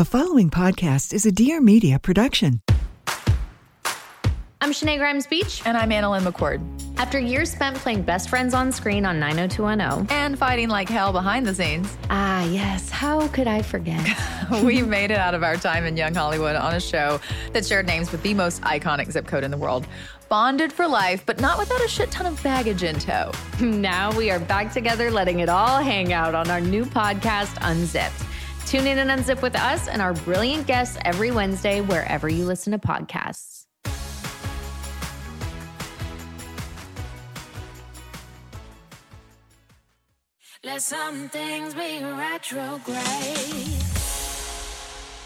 The following podcast is a Dear Media production. I'm Shenae Grimes Beech. And I'm AnnaLynne McCord. After years spent playing best friends on screen on 90210. And fighting like hell behind the scenes. Ah, yes. How could I forget? we made it out of our time in young Hollywood on a show that shared names with the most iconic zip code in the world. Bonded for life, but not without a shit ton of baggage in tow. now we are back together, letting it all hang out on our new podcast, Unzipped. Tune in and unzip with us and our brilliant guests every Wednesday, wherever you listen to podcasts. Let some things be retrograde.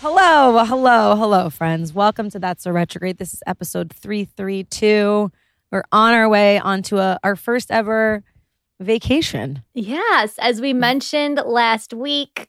Hello, hello, hello, friends. Welcome to That's a Retrograde. This is episode 332. We're on our way onto a, our first ever vacation. Yes, as we mentioned last week,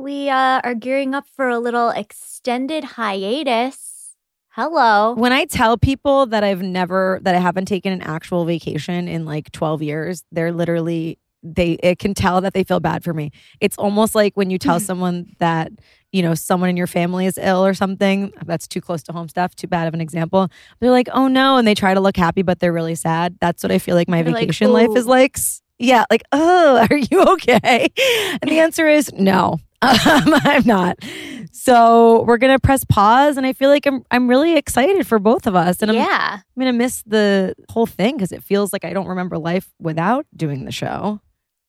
we uh, are gearing up for a little extended hiatus. Hello. When I tell people that I've never, that I haven't taken an actual vacation in like 12 years, they're literally, they, it can tell that they feel bad for me. It's almost like when you tell someone that, you know, someone in your family is ill or something. That's too close to home stuff, too bad of an example. They're like, oh no. And they try to look happy, but they're really sad. That's what I feel like my They're like, vacation life is like. Yeah, like, oh, are you okay? And the answer is no. Um, I'm not. So we're gonna press pause, and I feel like I'm I'm really excited for both of us, and I'm yeah. I'm gonna miss the whole thing because it feels like I don't remember life without doing the show.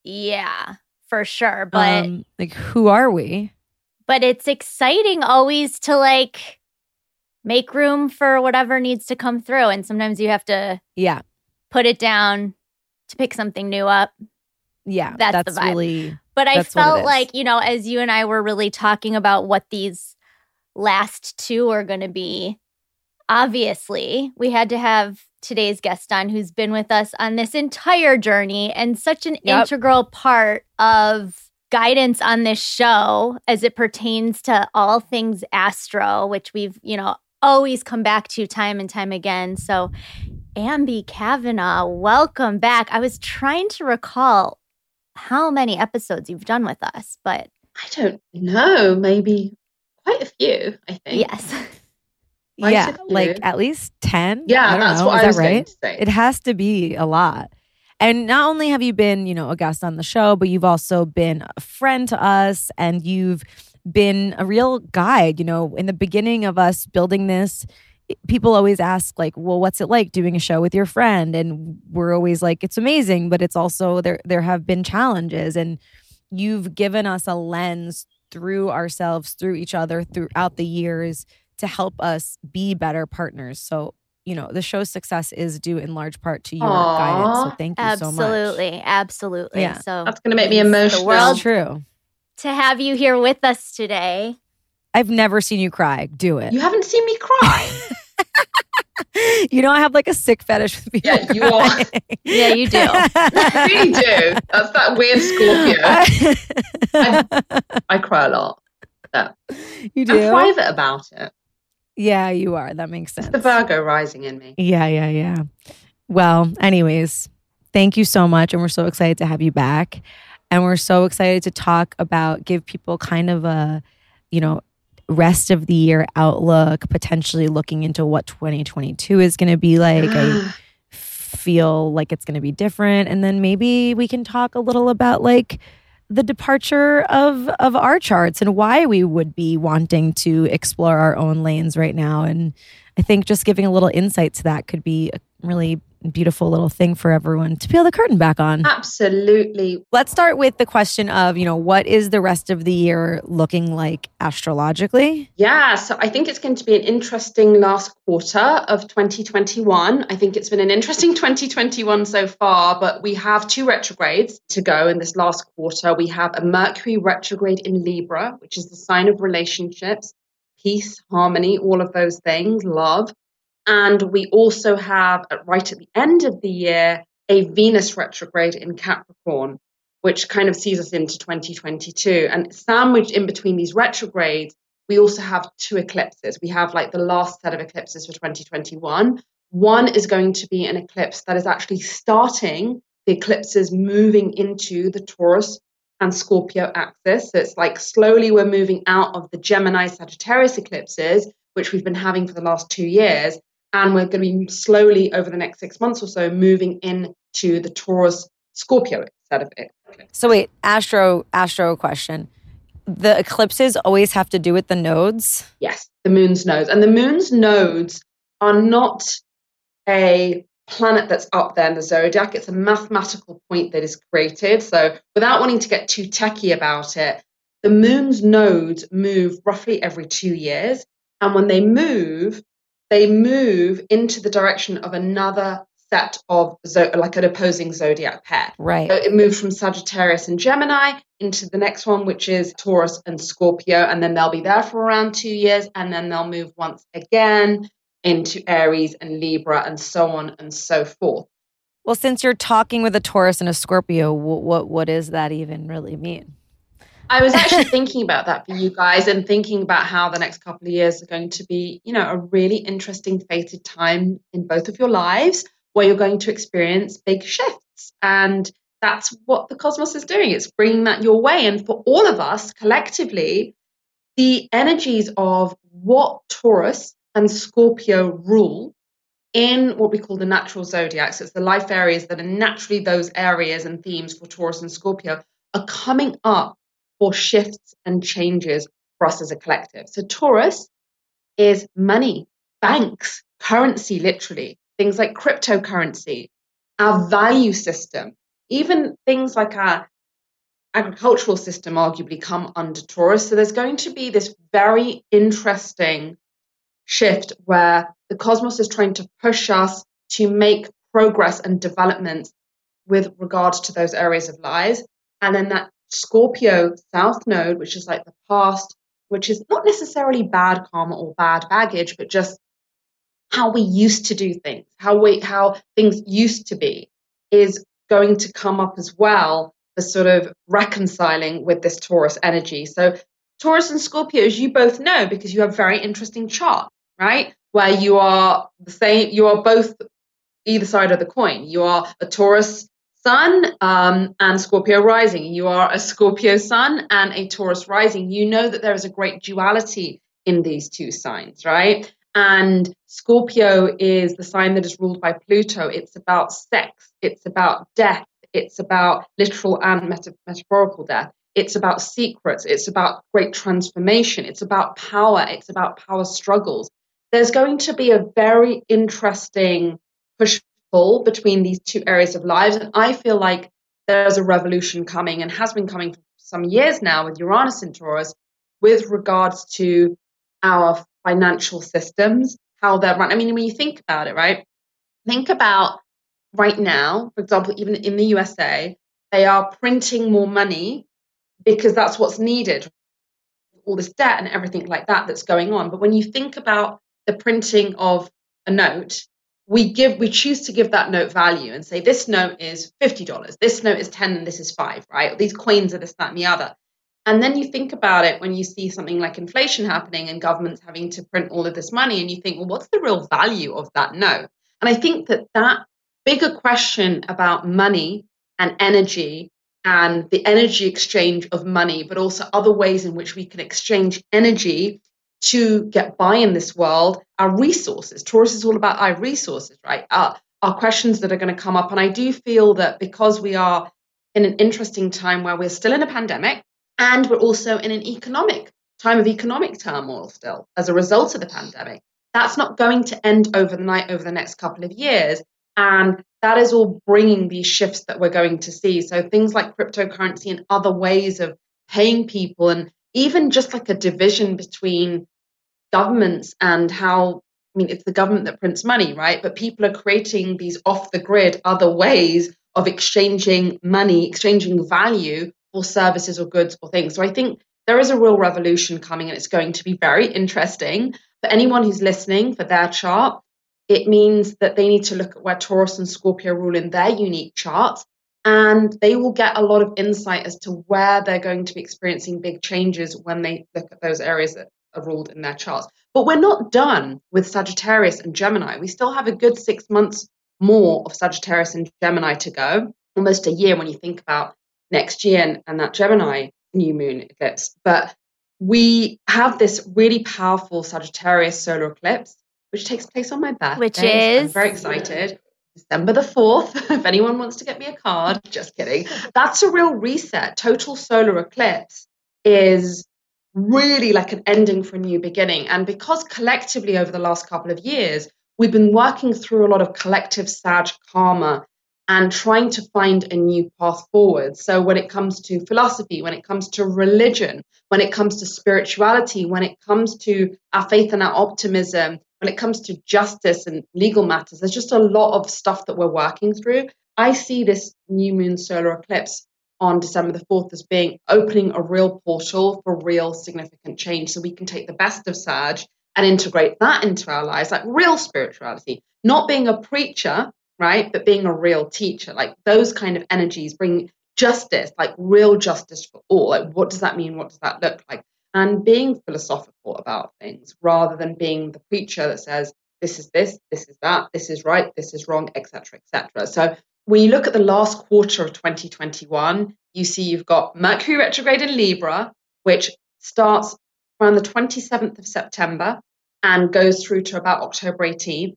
Yeah, for sure. But um, like, who are we? but it's exciting always to like make room for whatever needs to come through. And sometimes you have to Yeah, put it down to pick something new up. yeah. That's the vibe. really But I That's felt like, you know, as you and I were really talking about what these last two are going to be, obviously, we had to have today's guest on who's been with us on this entire journey and such an Yep. integral part of guidance on this show as it pertains to all things astro, which we've, you know, always come back to time and time again. So, Ambi Kavanagh, welcome back. I was trying to recall how many episodes you've done with us, but I don't know, maybe quite a few, I think. yes. Quite yeah, like at least ten. Yeah, I that's know. what Is I that was going to say. It has to be a lot. And not only have you been, you know, a guest on the show, but you've also been a friend to us and you've been a real guide. You know, in the beginning of us building this, people always ask, like, well, what's it like doing a show with your friend? And we're always like, it's amazing, but it's also there there have been challenges. And you've given us a lens through ourselves, through each other, throughout the years to help us be better partners. So, you know, the show's success is due in large part to your Aw. guidance. So thank you so much. Absolutely. Absolutely. Yeah. So That's going to make me means the emotional. world- true. to have you here with us today. I've never seen you cry. Do it. You haven't seen me cry. you know, I have like a sick fetish with people. Yeah, you are. Yeah, you do. I really do. That's that weird Scorpio. I cry a lot. Yeah. you do. I'm private about it. Yeah, you are. That makes sense. It's the Virgo rising in me. Yeah, yeah, yeah. Well, anyways, thank you so much. And we're so excited to have you back. And we're so excited to talk about, give people kind of a, you know, rest of the year outlook, potentially looking into what 2022 is going to be like. I feel like it's going to be different. And then maybe we can talk a little about like, the departure of of our charts and why we would be wanting to explore our own lanes right now and I think just giving a little insight to that could be a really beautiful little thing for everyone to peel the curtain back on. Absolutely. Let's start with the question of, you know, what is the rest of the year looking like astrologically? Yeah, so I think it's going to be an interesting last quarter of 2021. I think it's been an interesting 2021 so far, but we have two retrogrades to go in this last quarter. We have a Mercury retrograde in Libra, which is the sign of relationships, peace, harmony, all of those things, love. And we also have, right at the end of the year, a Venus retrograde in Capricorn, which kind of sees us into 2022. And sandwiched in between these retrogrades, we also have two eclipses. We have like the last set of eclipses for 2021. One is going to be an eclipse that is actually starting the eclipses moving into the Taurus and Scorpio axis. So it's like slowly we're moving out of the Gemini Sagittarius eclipses, which we've been having for the last two years. And we're going to be slowly over the next six months or so moving into the Taurus Scorpio set of it. So wait, astro astro question. The eclipses always have to do with the nodes? Yes, the moon's nodes. And the moon's nodes are not a planet that's up there in the zodiac. It's a mathematical point that is created. So, without wanting to get too techy about it, the moon's nodes move roughly every two years. And when they move, they move into the direction of another set of like an opposing zodiac pair. Right. So it moves from Sagittarius and Gemini into the next one, which is Taurus and Scorpio. And then they'll be there for around two years. And then they'll move once again into Aries and Libra and so on and so forth. Well, since you're talking with a Taurus and a Scorpio, what what, what does that even really mean? I was actually thinking about that for you guys and thinking about how the next couple of years are going to be, you know, a really interesting fated time in both of your lives where you're going to experience big shifts. And that's what the cosmos is doing. It's bringing that your way. And for all of us collectively, the energies of what Taurus and Scorpio rule in what we call the natural zodiacs. So it's the life areas that are naturally those areas and themes for Taurus and Scorpio are coming up for shifts and changes for us as a collective. So Taurus is money, banks, currency, literally, things like cryptocurrency, our value system, even things like our agricultural system arguably come under Taurus. So there's going to be this very interesting shift where the cosmos is trying to push us to make progress and development with regards to those areas of lives. And then that Scorpio South Node, which is like the past, which is not necessarily bad karma or bad baggage, but just how we used to do things, how we how things used to be, is going to come up as well for sort of reconciling with this Taurus energy. So Taurus and Scorpio, as you both know, because you have very interesting chart, right? Where you are the same, you are both either side of the coin. You are a Taurus sun um, and Scorpio rising. You are a Scorpio sun and a Taurus rising. You know that there is a great duality in these two signs, right? And Scorpio is the sign that is ruled by Pluto. It's about sex, it's about death, it's about literal and meta- metaphorical death. It's about secrets, it's about great transformation, it's about power, it's about power struggles. There's going to be a very interesting push pull between these two areas of lives. And I feel like there's a revolution coming and has been coming for some years now with Uranus and Taurus with regards to our financial systems, how they're run. I mean, when you think about it, right? Think about right now, for example, even in the USA, they are printing more money because that's what's needed. All this debt and everything like that that's going on. But when you think about the printing of a note, we give we choose to give that note value and say this note is $50 this note is 10 and this is 5 right these coins are this that and the other and then you think about it when you see something like inflation happening and governments having to print all of this money, and you think, well, what's the real value of that note? And I think that that bigger question about money and energy and the energy exchange of money, but also other ways in which we can exchange energy to get by in this world, our resources. Taurus is all about our resources, right? Our, our questions that are going to come up. And I do feel that because we are in an interesting time where we're still in a pandemic, and we're also in an economic time of economic turmoil still as a result of the pandemic. That's not going to end overnight over the next couple of years. And that is all bringing these shifts that we're going to see. So things like cryptocurrency and other ways of paying people, and even just like a division between governments and how, I mean, it's the government that prints money, right? But people are creating these off the grid other ways of exchanging money, exchanging value for services or goods or things. So I think there is a real revolution coming and it's going to be very interesting for anyone who's listening for their chart. It means that they need to look at where Taurus and Scorpio rule in their unique charts and they will get a lot of insight as to where they're going to be experiencing big changes when they look at those areas that are ruled in their charts. But we're not done with Sagittarius and Gemini. We still have a good six months more of Sagittarius and Gemini to go, almost a year when you think about next year and, and that Gemini new moon eclipse. But we have this really powerful Sagittarius solar eclipse, which takes place on my birthday. Which so I'm is? very excited. December the 4th, if anyone wants to get me a card, just kidding. That's a real reset. Total solar eclipse is really like an ending for a new beginning. And because collectively over the last couple of years, we've been working through a lot of collective Sag karma and trying to find a new path forward. So, when it comes to philosophy, when it comes to religion, when it comes to spirituality, when it comes to our faith and our optimism, when it comes to justice and legal matters, there's just a lot of stuff that we're working through. I see this new moon solar eclipse on December the 4th as being opening a real portal for real significant change so we can take the best of Sag and integrate that into our lives, like real spirituality, not being a preacher, right? But being a real teacher, like those kind of energies bring justice, like real justice for all. Like, what does that mean? What does that look like? And being philosophical about things rather than being the preacher that says, this is this, this is that, this is right, this is wrong, etc., etc. So when you look at the last quarter of 2021, you see you've got Mercury retrograde in Libra, which starts around the 27th of September and goes through to about October 18th.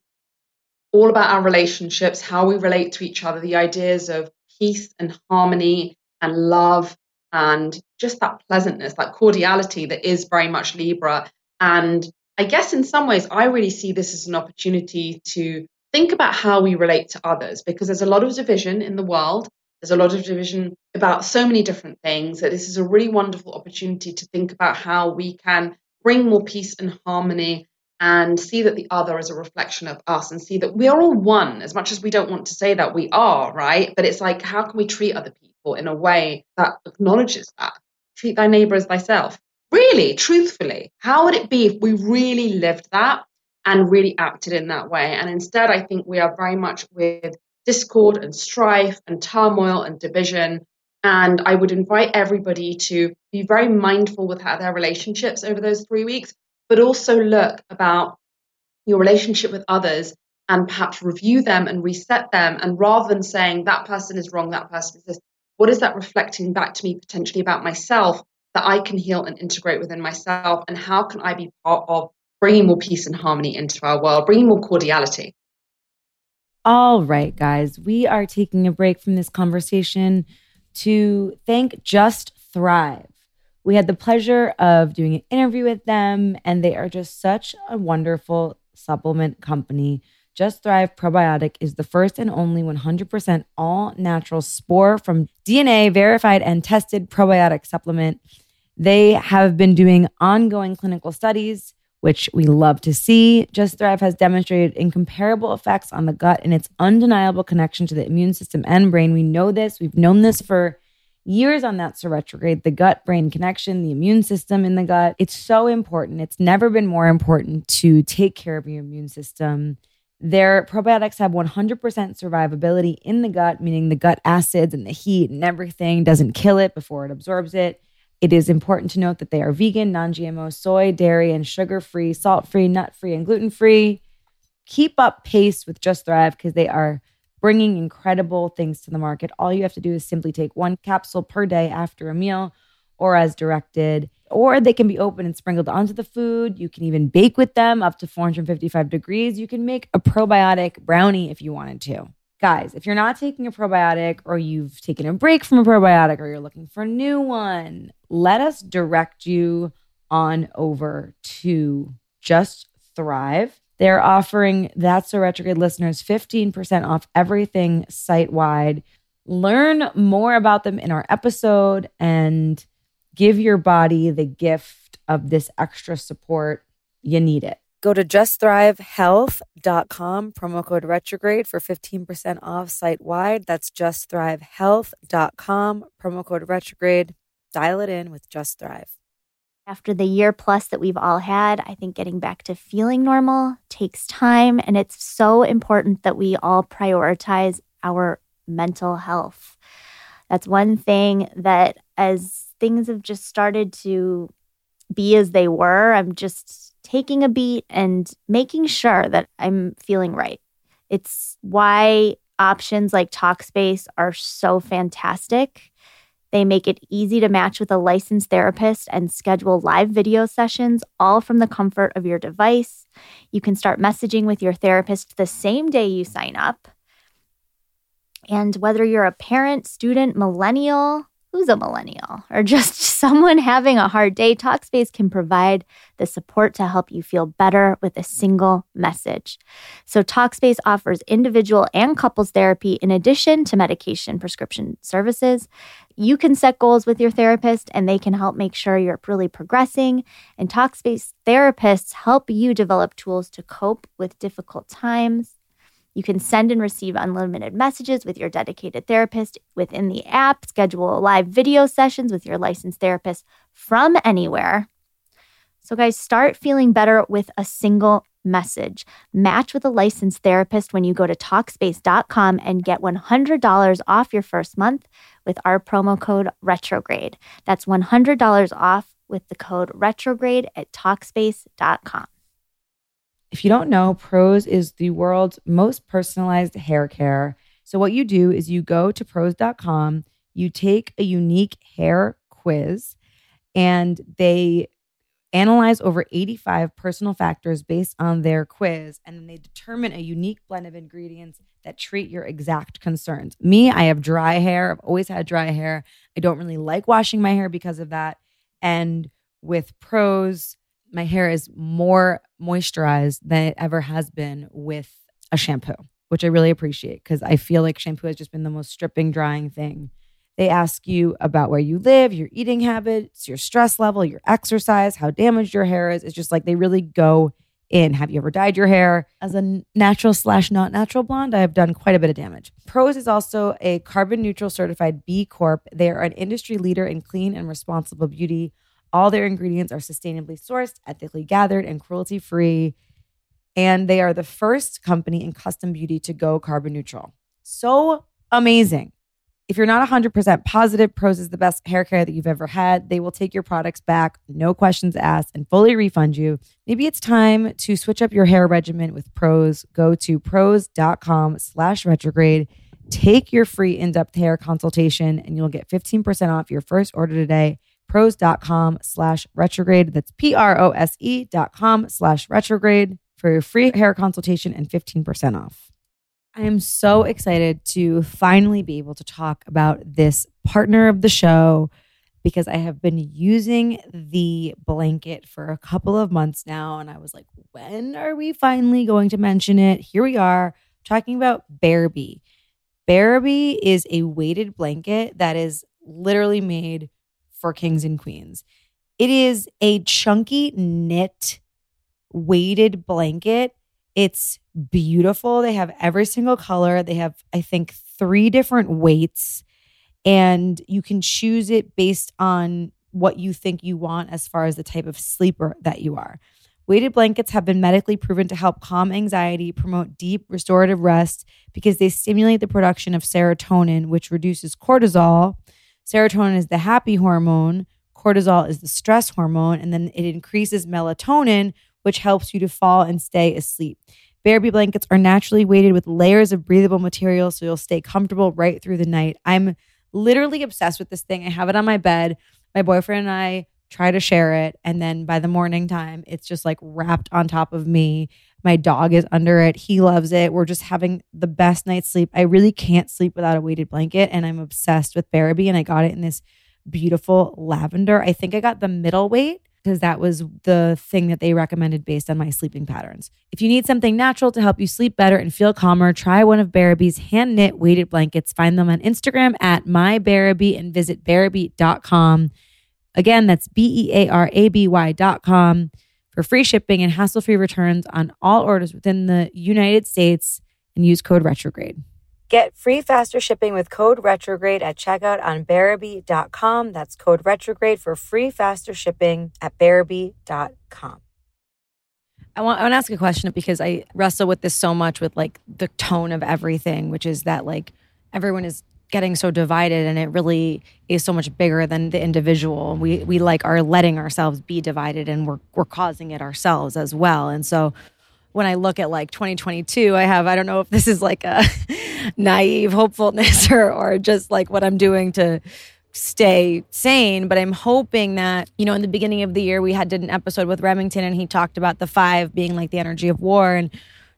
All about our relationships, how we relate to each other, the ideas of peace and harmony and love and just that pleasantness, that cordiality that is very much Libra. And I guess in some ways, I really see this as an opportunity to think about how we relate to others because there's a lot of division in the world. There's a lot of division about so many different things that this is a really wonderful opportunity to think about how we can bring more peace and harmony and see that the other is a reflection of us and see that we are all one as much as we don't want to say that we are, right? But it's like, how can we treat other people in a way that acknowledges that? Treat thy neighbor as thyself. Really, truthfully, how would it be if we really lived that and really acted in that way. And instead, I think we are very much with discord and strife and turmoil and division. And I would invite everybody to be very mindful with how their relationships over those three weeks, but also look about your relationship with others and perhaps review them and reset them. And rather than saying that person is wrong, that person is this, what is that reflecting back to me potentially about myself that I can heal and integrate within myself? And how can I be part of bringing more peace and harmony into our world, bringing more cordiality. All right, guys, we are taking a break from this conversation to thank Just Thrive. We had the pleasure of doing an interview with them, and they are just such a wonderful supplement company. Just Thrive Probiotic is the first and only 100% all natural spore from DNA verified and tested probiotic supplement. They have been doing ongoing clinical studies which we love to see. Just Thrive has demonstrated incomparable effects on the gut and its undeniable connection to the immune system and brain. We know this, we've known this for years on that retrograde, the gut brain connection, the immune system in the gut. It's so important. It's never been more important to take care of your immune system. Their probiotics have 100% survivability in the gut, meaning the gut acids and the heat and everything doesn't kill it before it absorbs it. It is important to note that they are vegan, non GMO, soy, dairy, and sugar free, salt free, nut free, and gluten free. Keep up pace with Just Thrive because they are bringing incredible things to the market. All you have to do is simply take one capsule per day after a meal or as directed, or they can be open and sprinkled onto the food. You can even bake with them up to 455 degrees. You can make a probiotic brownie if you wanted to. Guys, if you're not taking a probiotic or you've taken a break from a probiotic or you're looking for a new one, let us direct you on over to Just Thrive. They're offering That's a Retrograde listeners 15% off everything site wide. Learn more about them in our episode and give your body the gift of this extra support. You need it. Go to justthrivehealth.com, promo code retrograde for 15% off site wide. That's justthrivehealth.com, promo code retrograde. Dial it in with Just Thrive. After the year plus that we've all had, I think getting back to feeling normal takes time. And it's so important that we all prioritize our mental health. That's one thing that, as things have just started to be as they were, I'm just taking a beat and making sure that I'm feeling right. It's why options like Talkspace are so fantastic. They make it easy to match with a licensed therapist and schedule live video sessions, all from the comfort of your device. You can start messaging with your therapist the same day you sign up. And whether you're a parent, student, millennial, who's a millennial, or just someone having a hard day, Talkspace can provide the support to help you feel better with a single message. So, Talkspace offers individual and couples therapy in addition to medication prescription services. You can set goals with your therapist and they can help make sure you're really progressing. And Talkspace therapists help you develop tools to cope with difficult times. You can send and receive unlimited messages with your dedicated therapist within the app, schedule live video sessions with your licensed therapist from anywhere. So, guys, start feeling better with a single message. Match with a licensed therapist when you go to Talkspace.com and get $100 off your first month with our promo code retrograde. That's $100 off with the code retrograde at Talkspace.com. If you don't know, Prose is the world's most personalized hair care. So, what you do is you go to prose.com, you take a unique hair quiz, and they analyze over 85 personal factors based on their quiz, and then they determine a unique blend of ingredients that treat your exact concerns. Me, I have dry hair. I've always had dry hair. I don't really like washing my hair because of that. And with Prose, my hair is more moisturized than it ever has been with a shampoo, which I really appreciate because I feel like shampoo has just been the most stripping, drying thing. They ask you about where you live, your eating habits, your stress level, your exercise, how damaged your hair is. It's just like they really go in. Have you ever dyed your hair? As a natural slash not natural blonde, I have done quite a bit of damage. Prose is also a carbon neutral certified B Corp. They are an industry leader in clean and responsible beauty. All their ingredients are sustainably sourced, ethically gathered, and cruelty free. And they are the first company in custom beauty to go carbon neutral. So amazing. If you're not 100% positive Prose is the best hair care that you've ever had, they will take your products back, no questions asked, and fully refund you. Maybe it's time to switch up your hair regimen with Prose. Go to prose.com slash retrograde. Take your free in-depth hair consultation and you'll get 15% off your first order today prose.com slash retrograde. That's P-R-O-S-E dot com slash retrograde for your free hair consultation and 15% off. I am so excited to finally be able to talk about this partner of the show because I have been using the blanket for a couple of months now. And I was like, when are we finally going to mention it? Here we are talking about Bearaby. Bearaby is a weighted blanket that is literally made for kings and queens. It is a chunky knit weighted blanket. It's beautiful. They have every single color. They have, I think, three different weights, and you can choose it based on what you think you want as far as the type of sleeper that you are. Weighted blankets have been medically proven to help calm anxiety, promote deep restorative rest because they stimulate the production of serotonin, which reduces cortisol, Serotonin is the happy hormone, cortisol is the stress hormone, and then it increases melatonin, which helps you to fall and stay asleep. Bearaby blankets are naturally weighted with layers of breathable material so you'll stay comfortable right through the night. I'm literally obsessed with this thing. I have it on my bed. My boyfriend and I try to share it. And then by the morning time, it's just like wrapped on top of me. My dog is under it. He loves it. We're just having the best night's sleep. I really can't sleep without a weighted blanket. And I'm obsessed with Bearaby. And I got it in this beautiful lavender. I think I got the middle weight because that was the thing that they recommended based on my sleeping patterns. If you need something natural to help you sleep better and feel calmer, try one of Bearaby's hand knit weighted blankets. Find them on Instagram at mybearaby and visit bearaby.com. Again, that's B E A R A B Y dot com for free shipping and hassle free returns on all orders within the United States and use code retrograde. Get free faster shipping with code retrograde at checkout on Bearaby.com. That's code retrograde for free faster shipping at Bearaby.com. I want, I want to ask a question because I wrestle with this so much with like the tone of everything, which is that like everyone is getting so divided and it really is so much bigger than the individual. We we like are letting ourselves be divided and we're we're causing it ourselves as well. And so when I look at like 2022, I have I don't know if this is like a naive hopefulness or or just like what I'm doing to stay sane. But I'm hoping that, you know, in the beginning of the year, we had did an episode with Remington and he talked about the five being like the energy of war and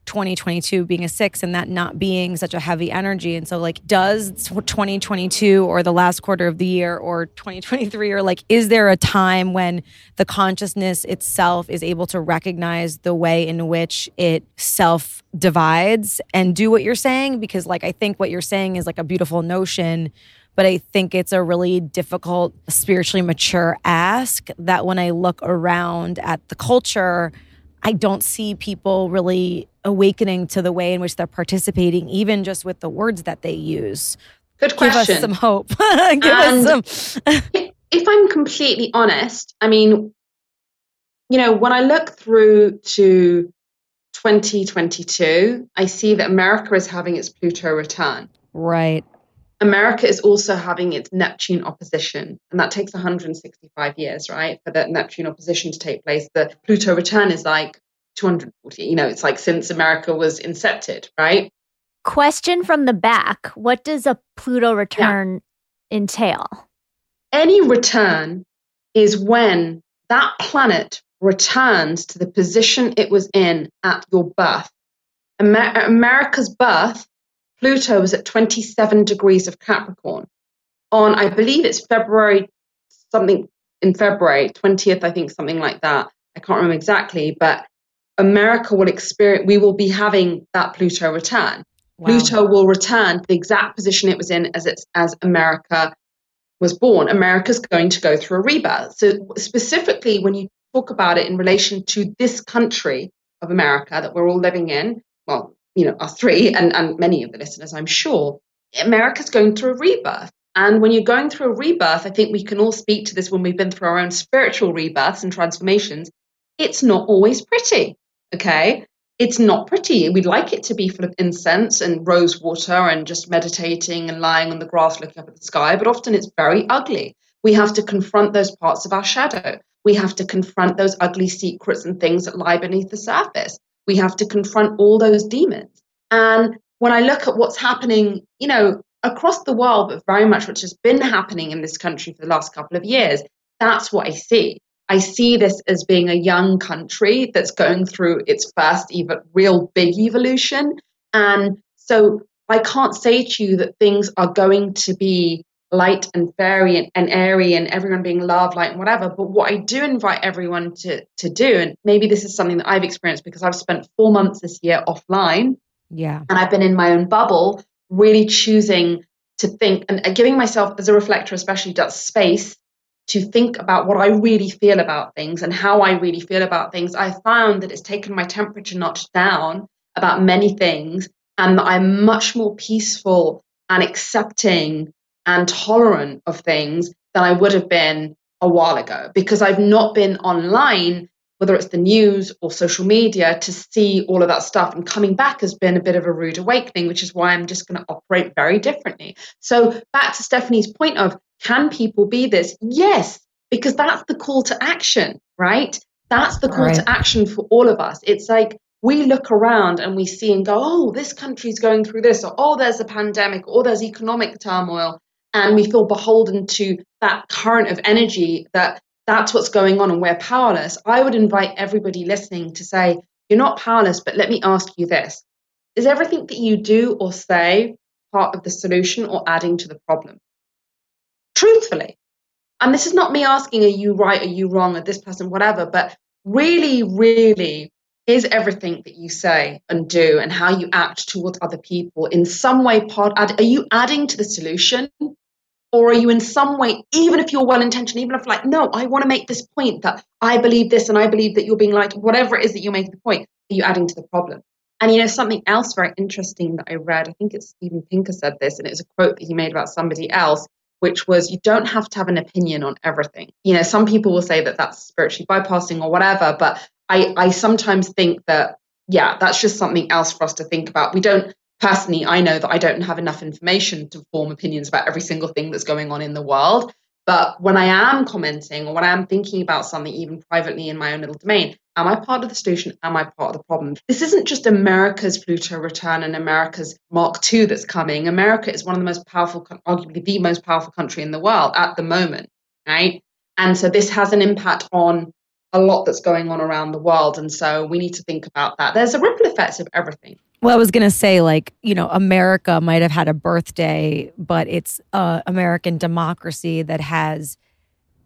2022 being a six and that not being such a heavy energy. And so, like, does 2022 or the last quarter of the year or 2023, or like, is there a time when the consciousness itself is able to recognize the way in which it self divides and do what you're saying? Because, like, I think what you're saying is like a beautiful notion but I think it's a really difficult, spiritually mature ask that when I look around at the culture, I don't see people really awakening to the way in which they're participating, even just with the words that they use. Good question. Give us some hope. Give us some. if I'm completely honest, I mean, you know, when I look through to 2022, I see that America is having its Pluto return. Right. America is also having its Neptune opposition, and that takes 165 years, right, for the Neptune opposition to take place. The Pluto return is like 240. You know, it's like since America was incepted, right? Question from the back What does a Pluto return yeah. entail? Any return is when that planet returns to the position it was in at your birth. Amer- America's birth Pluto was at 27 degrees of Capricorn on, I believe it's February, something in February, 20th, I think, something like that. I can't remember exactly, but America will experience, we will be having that Pluto return. Wow. Pluto will return to the exact position it was in as it's, as America was born. America's going to go through a rebirth. So specifically, when you talk about it in relation to this country of America that we're all living in, well, you know, us three and, and many of the listeners, I'm sure, America's going through a rebirth. And when you're going through a rebirth, I think we can all speak to this when we've been through our own spiritual rebirths and transformations. It's not always pretty. Okay. It's not pretty. We'd like it to be full of incense and rose water and just meditating and lying on the grass looking up at the sky, but often it's very ugly. We have to confront those parts of our shadow. We have to confront those ugly secrets and things that lie beneath the surface. We have to confront all those demons. And when I look at what's happening, you know, across the world, but very much which has been happening in this country for the last couple of years, that's what I see. I see this as being a young country that's going through its first even real big evolution. And so I can't say to you that things are going to be light and fairy and, and, airy and everyone being love, light, and whatever. But what I do invite everyone to to do, and maybe this is something that I've experienced because I've spent four months this year offline. Yeah. And I've been in my own bubble, really choosing to think and giving myself as a reflector, especially that space to think about what I really feel about things and how I really feel about things. I found that it's taken my temperature notch down about many things and that I'm much more peaceful and accepting and tolerant of things than I would have been a while ago because I've not been online, whether it's the news or social media, to see all of that stuff. And coming back has been a bit of a rude awakening, which is why I'm just going to operate very differently. So, back to Stephanie's point of can people be this? Yes, because that's the call to action, right? That's the call right. to action for all of us. It's like we look around and we see and go, oh, this country's going through this, or oh, there's a pandemic, or there's economic turmoil and we feel beholden to that current of energy that that's what's going on and we're powerless, I would invite everybody listening to say, You're not powerless, but let me ask you this Is everything that you do or say part of the solution or adding to the problem? Truthfully. And this is not me asking, Are you right? Are you wrong? Or this person, whatever, but really, really is everything that you say and do and how you act towards other people in some way part are you adding to the solution or are you in some way even if you're well intentioned even if like no i want to make this point that i believe this and i believe that you're being like whatever it is that you're making the point are you adding to the problem and you know something else very interesting that i read i think it's steven pinker said this and it was a quote that he made about somebody else which was you don't have to have an opinion on everything you know some people will say that that's spiritually bypassing or whatever but I, I sometimes think that, yeah, that's just something else for us to think about. We don't, personally, I know that I don't have enough information to form opinions about every single thing that's going on in the world. But when I am commenting or when I am thinking about something, even privately in my own little domain, Am I part of the solution? Am I part of the problem? This isn't just America's Pluto return and America's Mark II that's coming. America is one of the most powerful, arguably the most powerful country in the world at the moment, right? And so this has an impact on a lot that's going on around the world. And so we need to think about that. There's a ripple effect of everything. Well, I was going to say, like, you know, America might have had a birthday, but it's uh, American democracy that has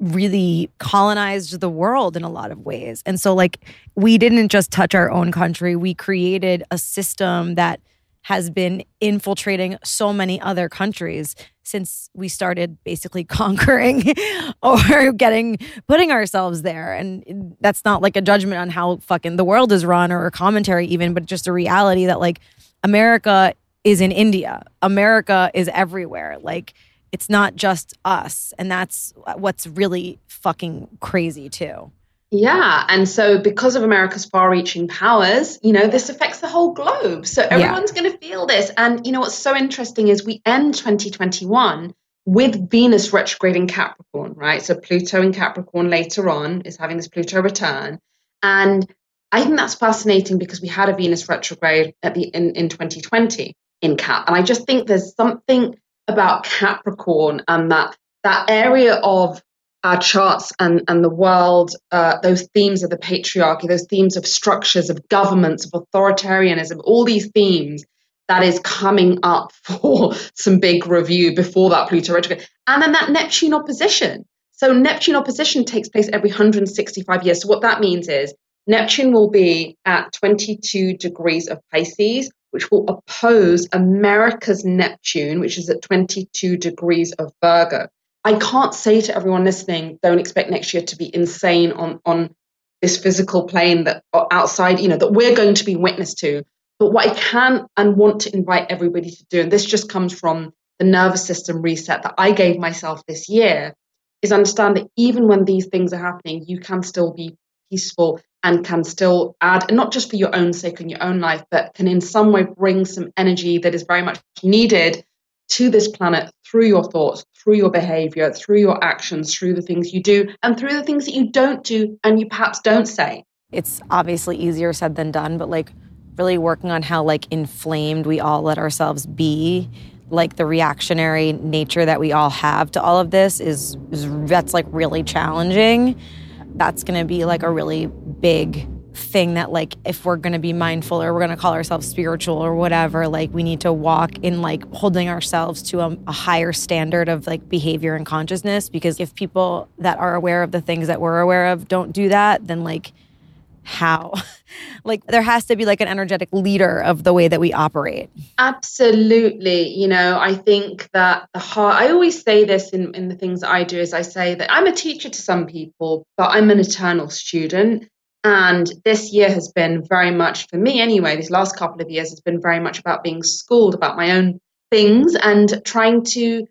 really colonized the world in a lot of ways. And so, like, we didn't just touch our own country, we created a system that has been infiltrating so many other countries since we started basically conquering or getting putting ourselves there. And that's not like a judgment on how fucking the world is run or a commentary even but just a reality that like america is in india. America is everywhere. Like it's not just us and that's what's really fucking crazy too yeah. And so, because of America's far reaching powers, you know, this affects the whole globe. So, everyone's yeah. going to feel this. And, you know, what's so interesting is we end 2021 with Venus retrograde in Capricorn, right? So, Pluto in Capricorn later on is having this Pluto return. And I think that's fascinating because we had a Venus retrograde at the in, in 2020 in Cap. And I just think there's something about Capricorn and that that area of our charts and, and the world, uh, those themes of the patriarchy, those themes of structures, of governments, of authoritarianism, all these themes that is coming up for some big review before that Pluto retrograde. And then that Neptune opposition. So Neptune opposition takes place every 165 years. So what that means is Neptune will be at 22 degrees of Pisces, which will oppose America's Neptune, which is at 22 degrees of Virgo. I can't say to everyone listening, don't expect next year to be insane on, on this physical plane that uh, outside, you know, that we're going to be witness to. But what I can and want to invite everybody to do, and this just comes from the nervous system reset that I gave myself this year, is understand that even when these things are happening, you can still be peaceful and can still add, and not just for your own sake and your own life, but can in some way bring some energy that is very much needed to this planet through your thoughts, through your behavior, through your actions, through the things you do, and through the things that you don't do and you perhaps don't say. It's obviously easier said than done, but like really working on how like inflamed we all let ourselves be like the reactionary nature that we all have to all of this is, is that's like really challenging that's going to be like a really big thing that like if we're going to be mindful or we're going to call ourselves spiritual or whatever like we need to walk in like holding ourselves to a, a, higher standard of like behavior and consciousness because if people that are aware of the things that we're aware of don't do that then like how. Like there has to be like an energetic leader of the way that we operate. Absolutely. You know i think that the heart i always say this in, in the things that i do is i say that i'm a teacher to some people but i'm an eternal student. And this year has been very much, for me anyway, these last couple of years has been very much about being schooled about my own things and trying to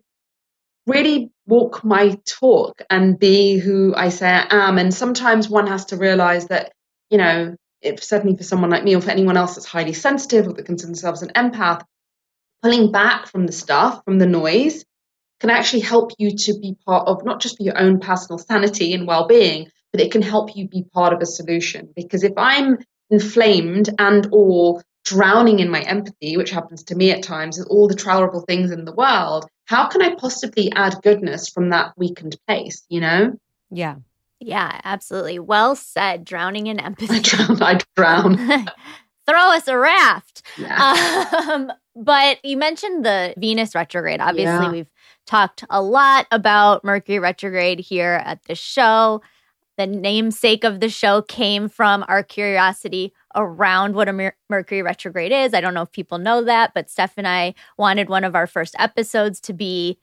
really walk my talk and be who I say I am. And sometimes one has to realize that, you know, if certainly for someone like me or for anyone else that's highly sensitive or that considers themselves an empath, pulling back from the stuff, from the noise, can actually help you to be part of not just for your own personal sanity and well-being, but it can help you be part of a solution. Because if I'm inflamed and or drowning in my empathy, which happens to me at times, with all the terrible things in the world, how can I possibly add goodness from that weakened place, you know? Yeah. Yeah, absolutely. Well said. Drowning in empathy. I drown. I drown. Throw us a raft. Yeah. Um, but you mentioned the Venus retrograde. Obviously, yeah. we've talked a lot about Mercury retrograde here at the show. The namesake of the show came from our curiosity around what a Mer- Mercury retrograde is. I don't know if people know that, but Steph and I wanted one of our first episodes to be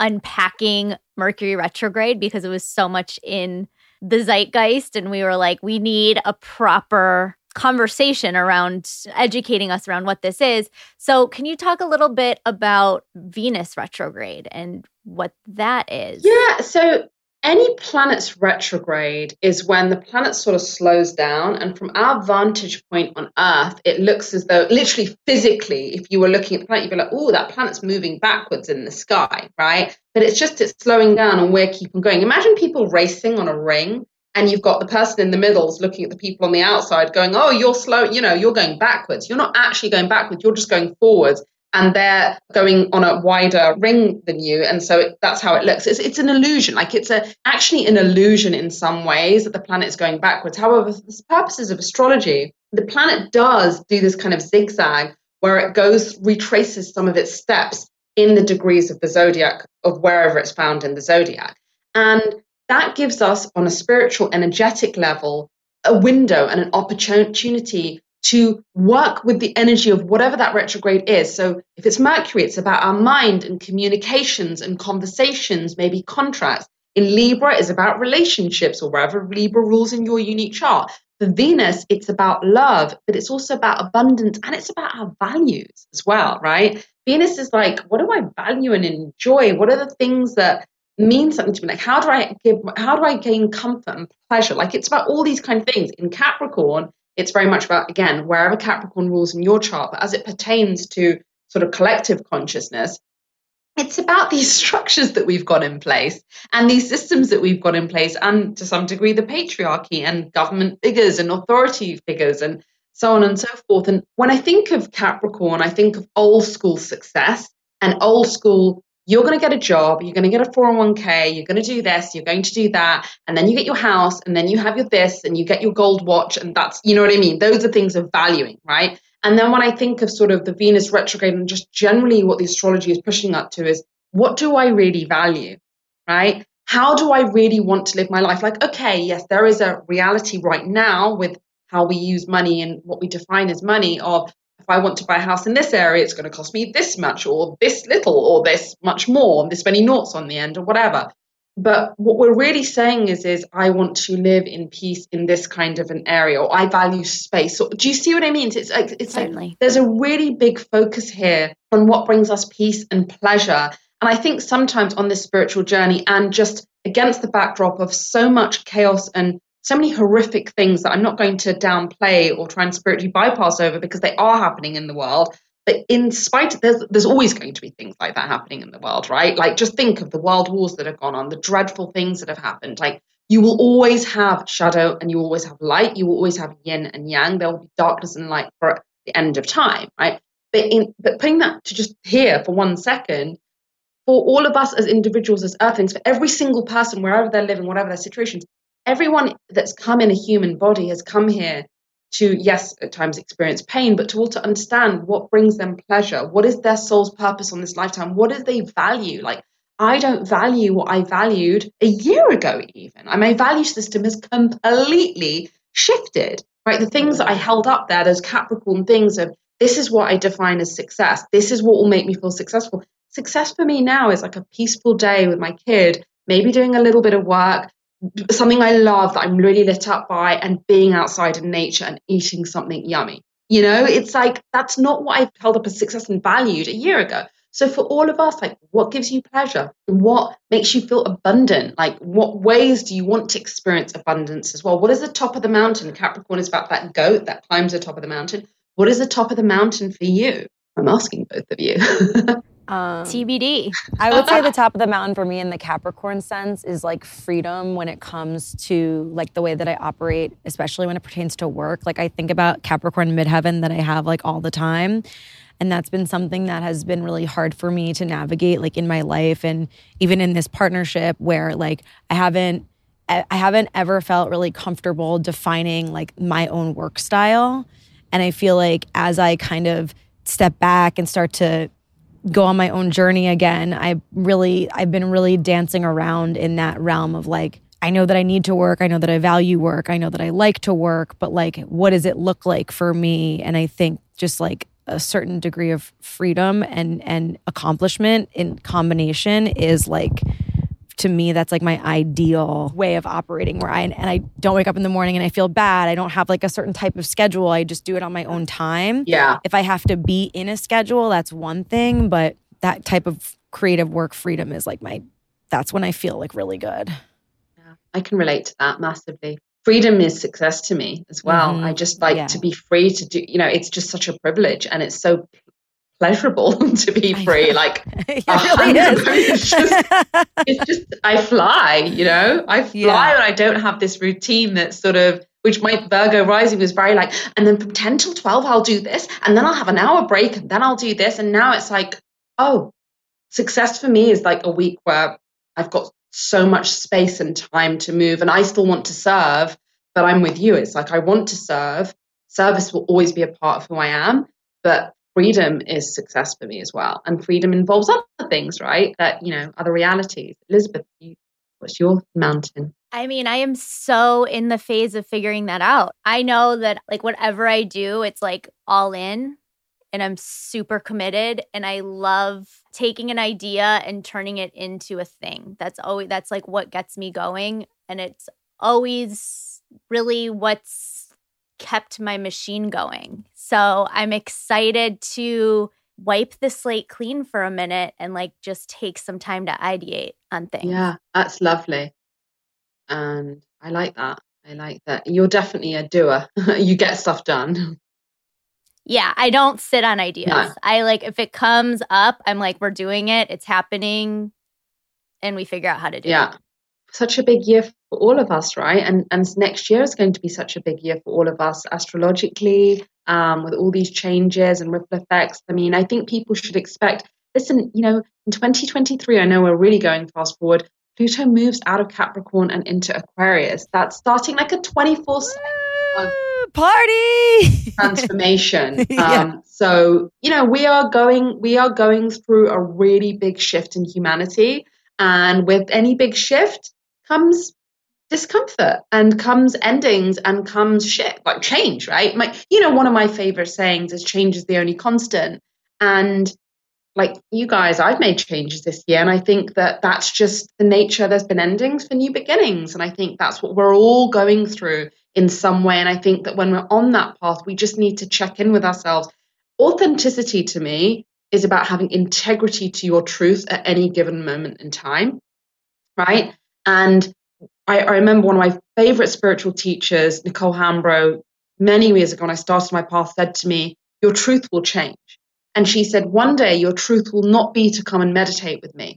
unpacking Mercury retrograde because it was so much in the zeitgeist. And we were like, we need a proper conversation around educating us around what this is. So, can you talk a little bit about Venus retrograde and what that is? Yeah. So, any planet's retrograde is when the planet sort of slows down. And from our vantage point on Earth, it looks as though, literally physically, if you were looking at the planet, you'd be like, oh, that planet's moving backwards in the sky, right? But it's just it's slowing down and we're keeping going. Imagine people racing on a ring and you've got the person in the middle looking at the people on the outside going, oh, you're slow, you know, you're going backwards. You're not actually going backwards, you're just going forwards. And they're going on a wider ring than you. And so it, that's how it looks. It's, it's an illusion. Like it's a, actually an illusion in some ways that the planet is going backwards. However, for the purposes of astrology, the planet does do this kind of zigzag where it goes, retraces some of its steps in the degrees of the zodiac of wherever it's found in the zodiac. And that gives us, on a spiritual, energetic level, a window and an opportunity to work with the energy of whatever that retrograde is. So if it's Mercury, it's about our mind and communications and conversations, maybe contracts. In Libra, it's about relationships or wherever Libra rules in your unique chart. For Venus, it's about love, but it's also about abundance and it's about our values as well, right? Venus is like, what do I value and enjoy? What are the things that mean something to me. Like, how do I give, how do I gain comfort and pleasure? Like, it's about all these kind of things. In Capricorn, it's very much about, again, wherever Capricorn rules in your chart, but as it pertains to sort of collective consciousness, it's about these structures that we've got in place and these systems that we've got in place, and to some degree, the patriarchy and government figures and authority figures and so on and so forth. And when I think of Capricorn, I think of old school success and old school you're going to get a job, you're going to get a 401k, you're going to do this, you're going to do that, and then you get your house, and then you have your this, and you get your gold watch, and that's, you know what I mean? Those are things of valuing, right? And then when I think of sort of the Venus retrograde and just generally what the astrology is pushing up to is what do I really value, right? How do I really want to live my life? Like, okay, yes, there is a reality right now with how we use money and what we define as money of if I want to buy a house in this area, it's going to cost me this much or this little or this much more, and this many noughts on the end or whatever. But what we're really saying is, is I want to live in peace in this kind of an area, or I value space. So, do you see what I mean? It's like it's Certainly. like there's a really big focus here on what brings us peace and pleasure. And I think sometimes on this spiritual journey, and just against the backdrop of so much chaos and so many horrific things that I'm not going to downplay or try and spiritually bypass over because they are happening in the world. But in spite, of, there's there's always going to be things like that happening in the world, right? Like just think of the world wars that have gone on, the dreadful things that have happened. Like you will always have shadow and you always have light. You will always have yin and yang. There will be darkness and light for the end of time, right? But in but putting that to just here for one second, for all of us as individuals, as earthlings, for every single person, wherever they're living, whatever their situations, everyone that's come in a human body has come here to, yes, at times experience pain, but to also understand what brings them pleasure. What is their soul's purpose on this lifetime? What do they value? Like, I don't value what I valued a year ago, even. My value system has completely shifted, right? The things that I held up there, those Capricorn things of this is what I define as success. This is what will make me feel successful. Success for me now is like a peaceful day with my kid, maybe doing a little bit of work, something I love that I'm really lit up by and being outside in nature and eating something yummy. You know, it's like that's not what I've held up as success and valued a year ago. So for all of us, like what gives you pleasure? What makes you feel abundant? Like what ways do you want to experience abundance as well? What is the top of the mountain? Capricorn is about that goat that climbs the top of the mountain. What is the top of the mountain for you? I'm asking both of you. Um, TBD. I would say the top of the mountain for me in the Capricorn sense is like freedom when it comes to like the way that I operate, especially when it pertains to work. Like I think about Capricorn midheaven that I have like all the time. And that's been something that has been really hard for me to navigate like in my life and even in this partnership where like I haven't I haven't ever felt really comfortable defining like my own work style. And I feel like as I kind of step back and start to go on my own journey again, I really I've been really dancing around in that realm of like I know that I need to work, I know that I value work, I know that I like to work, but like what does it look like for me? And I think just like a certain degree of freedom and and accomplishment in combination is like to me that's like my ideal way of operating where I and I don't wake up in the morning and I feel bad. I don't have like a certain type of schedule. I just do it on my own time. Yeah. If I have to be in a schedule, that's one thing, but that type of creative work freedom is like my that's when I feel like really good. Yeah, I can relate to that massively. Freedom is success to me as well. Mhm. I just like Yeah. to be free to do, you know, it's just such a privilege and it's so pleasurable to be free. Like it really is. it's just it's just I fly, you know. I fly Yeah. and I don't have this routine that's sort of which my Virgo rising was very like, and then from 10 till 12 I'll do this, and then I'll have an hour break, and then I'll do this. And now it's like, oh, success for me is like a week where I've got so much space and time to move, and I still want to serve, but I'm with you. It's like I want to serve. Service will always be a part of who I am, but freedom is success for me as well. And freedom involves other things, right? That, you know, other realities. Elizabeth, you, what's your mountain? I mean, I am so in the phase of figuring that out. I know that like whatever I do, it's like all in and I'm super committed and I love taking an idea and turning it into a thing. That's always that's like what gets me going and it's always really what's kept my machine going. So, I'm excited to wipe the slate clean for a minute and like just take some time to ideate on things. Yeah, that's lovely. And I like that. I like that. You're definitely a doer. you get stuff done. Yeah, I don't sit on ideas. No. I like if it comes up, I'm like, we're doing it, it's happening, and we figure out how to do Yeah. it. Yeah. Such a big year for all of us, right? And and next year is going to be such a big year for all of us astrologically, um, with all these changes and ripple effects. I mean, I think people should expect. Listen, you know, in 2023, I know we're really going fast forward. Pluto moves out of Capricorn and into Aquarius. That's starting like a 24 Woo, Party! transformation. Yeah. um, so you know we are going we are going through a really big shift in humanity, and with any big shift comes discomfort and comes endings and comes shit like change. Right? My, you know, one of my favorite sayings is "change is the only constant," and like you guys, I've made changes this year, and I think that that's just the nature. There's been endings for new beginnings, and I think that's what we're all going through in some way. And I think that when we're on that path, we just need to check in with ourselves. Authenticity to me is about having integrity to your truth at any given moment in time, right? And I, I remember one of my favorite spiritual teachers, Nicole Hambro, many years ago when I started my path, said to me, Your truth will change. And she said, One day your truth will not be to come and meditate with me.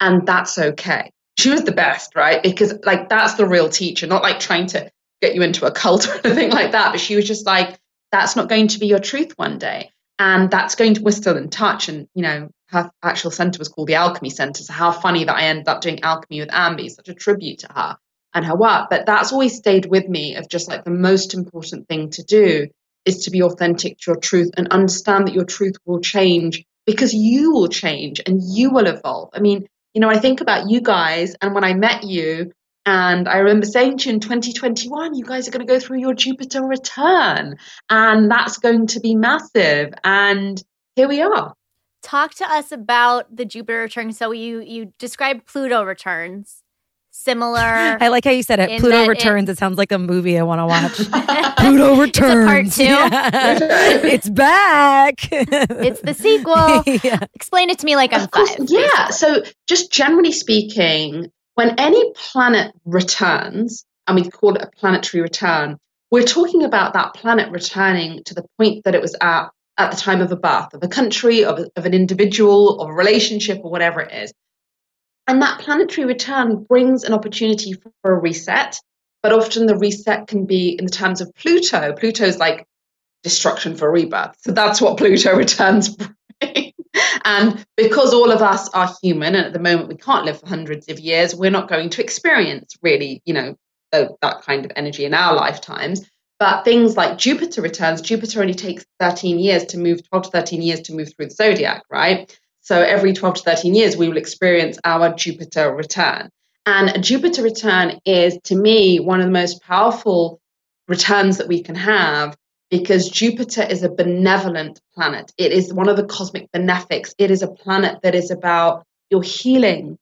And that's okay. She was the best, right? Because, like, that's the real teacher, not like trying to get you into a cult or anything like that. But she was just like, That's not going to be your truth one day. And that's going to, we're still in touch. And, you know, her actual center was called the Alchemy Center. So, how funny that I ended up doing alchemy with Ambi, such a tribute to her and her work. But that's always stayed with me of just like the most important thing to do is to be authentic to your truth and understand that your truth will change because you will change and you will evolve. I mean, you know, I think about you guys and when I met you, and I remember saying to you in 2021, you guys are going to go through your Jupiter return, and that's going to be massive. And here we are. Talk to us about the Jupiter return. So you you described Pluto returns, similar. I like how you said it. Pluto that it- Returns. It, sounds like a movie I want to watch. Pluto Returns. Part two? Yeah. it's back. it's the sequel. yeah. Explain it to me like I'm Of course, five. yeah. basically. So, just generally speaking, when any planet returns, and we call it a planetary return, we're talking about that planet returning to the point that it was at at the time of a birth of a country, of, of an individual, of a relationship, or whatever it is. And that planetary return brings an opportunity for, a reset, but often the reset can be in the terms of Pluto. Pluto's like destruction for rebirth. So that's what Pluto returns and because all of us are human, and at the moment we can't live for hundreds of years, we're not going to experience really, you know, that kind of energy in our lifetimes. But things like Jupiter returns, Jupiter only takes 13 years to move, 12 to 13 years to move through the zodiac, right? So every 12 to 13 years, we will experience our Jupiter return. And a Jupiter return is, to me, one of the most powerful returns that we can have because Jupiter is a benevolent planet. It is one of the cosmic benefics. It is a planet that is about your healing,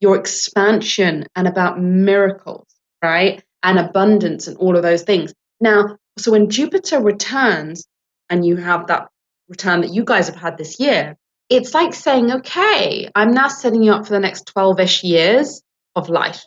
your expansion, and about miracles, right? And abundance and all of those things. Now, so when Jupiter returns, and you have that return that you guys have had this year, it's like saying, okay, I'm now setting you up for the next 12 ish years of life,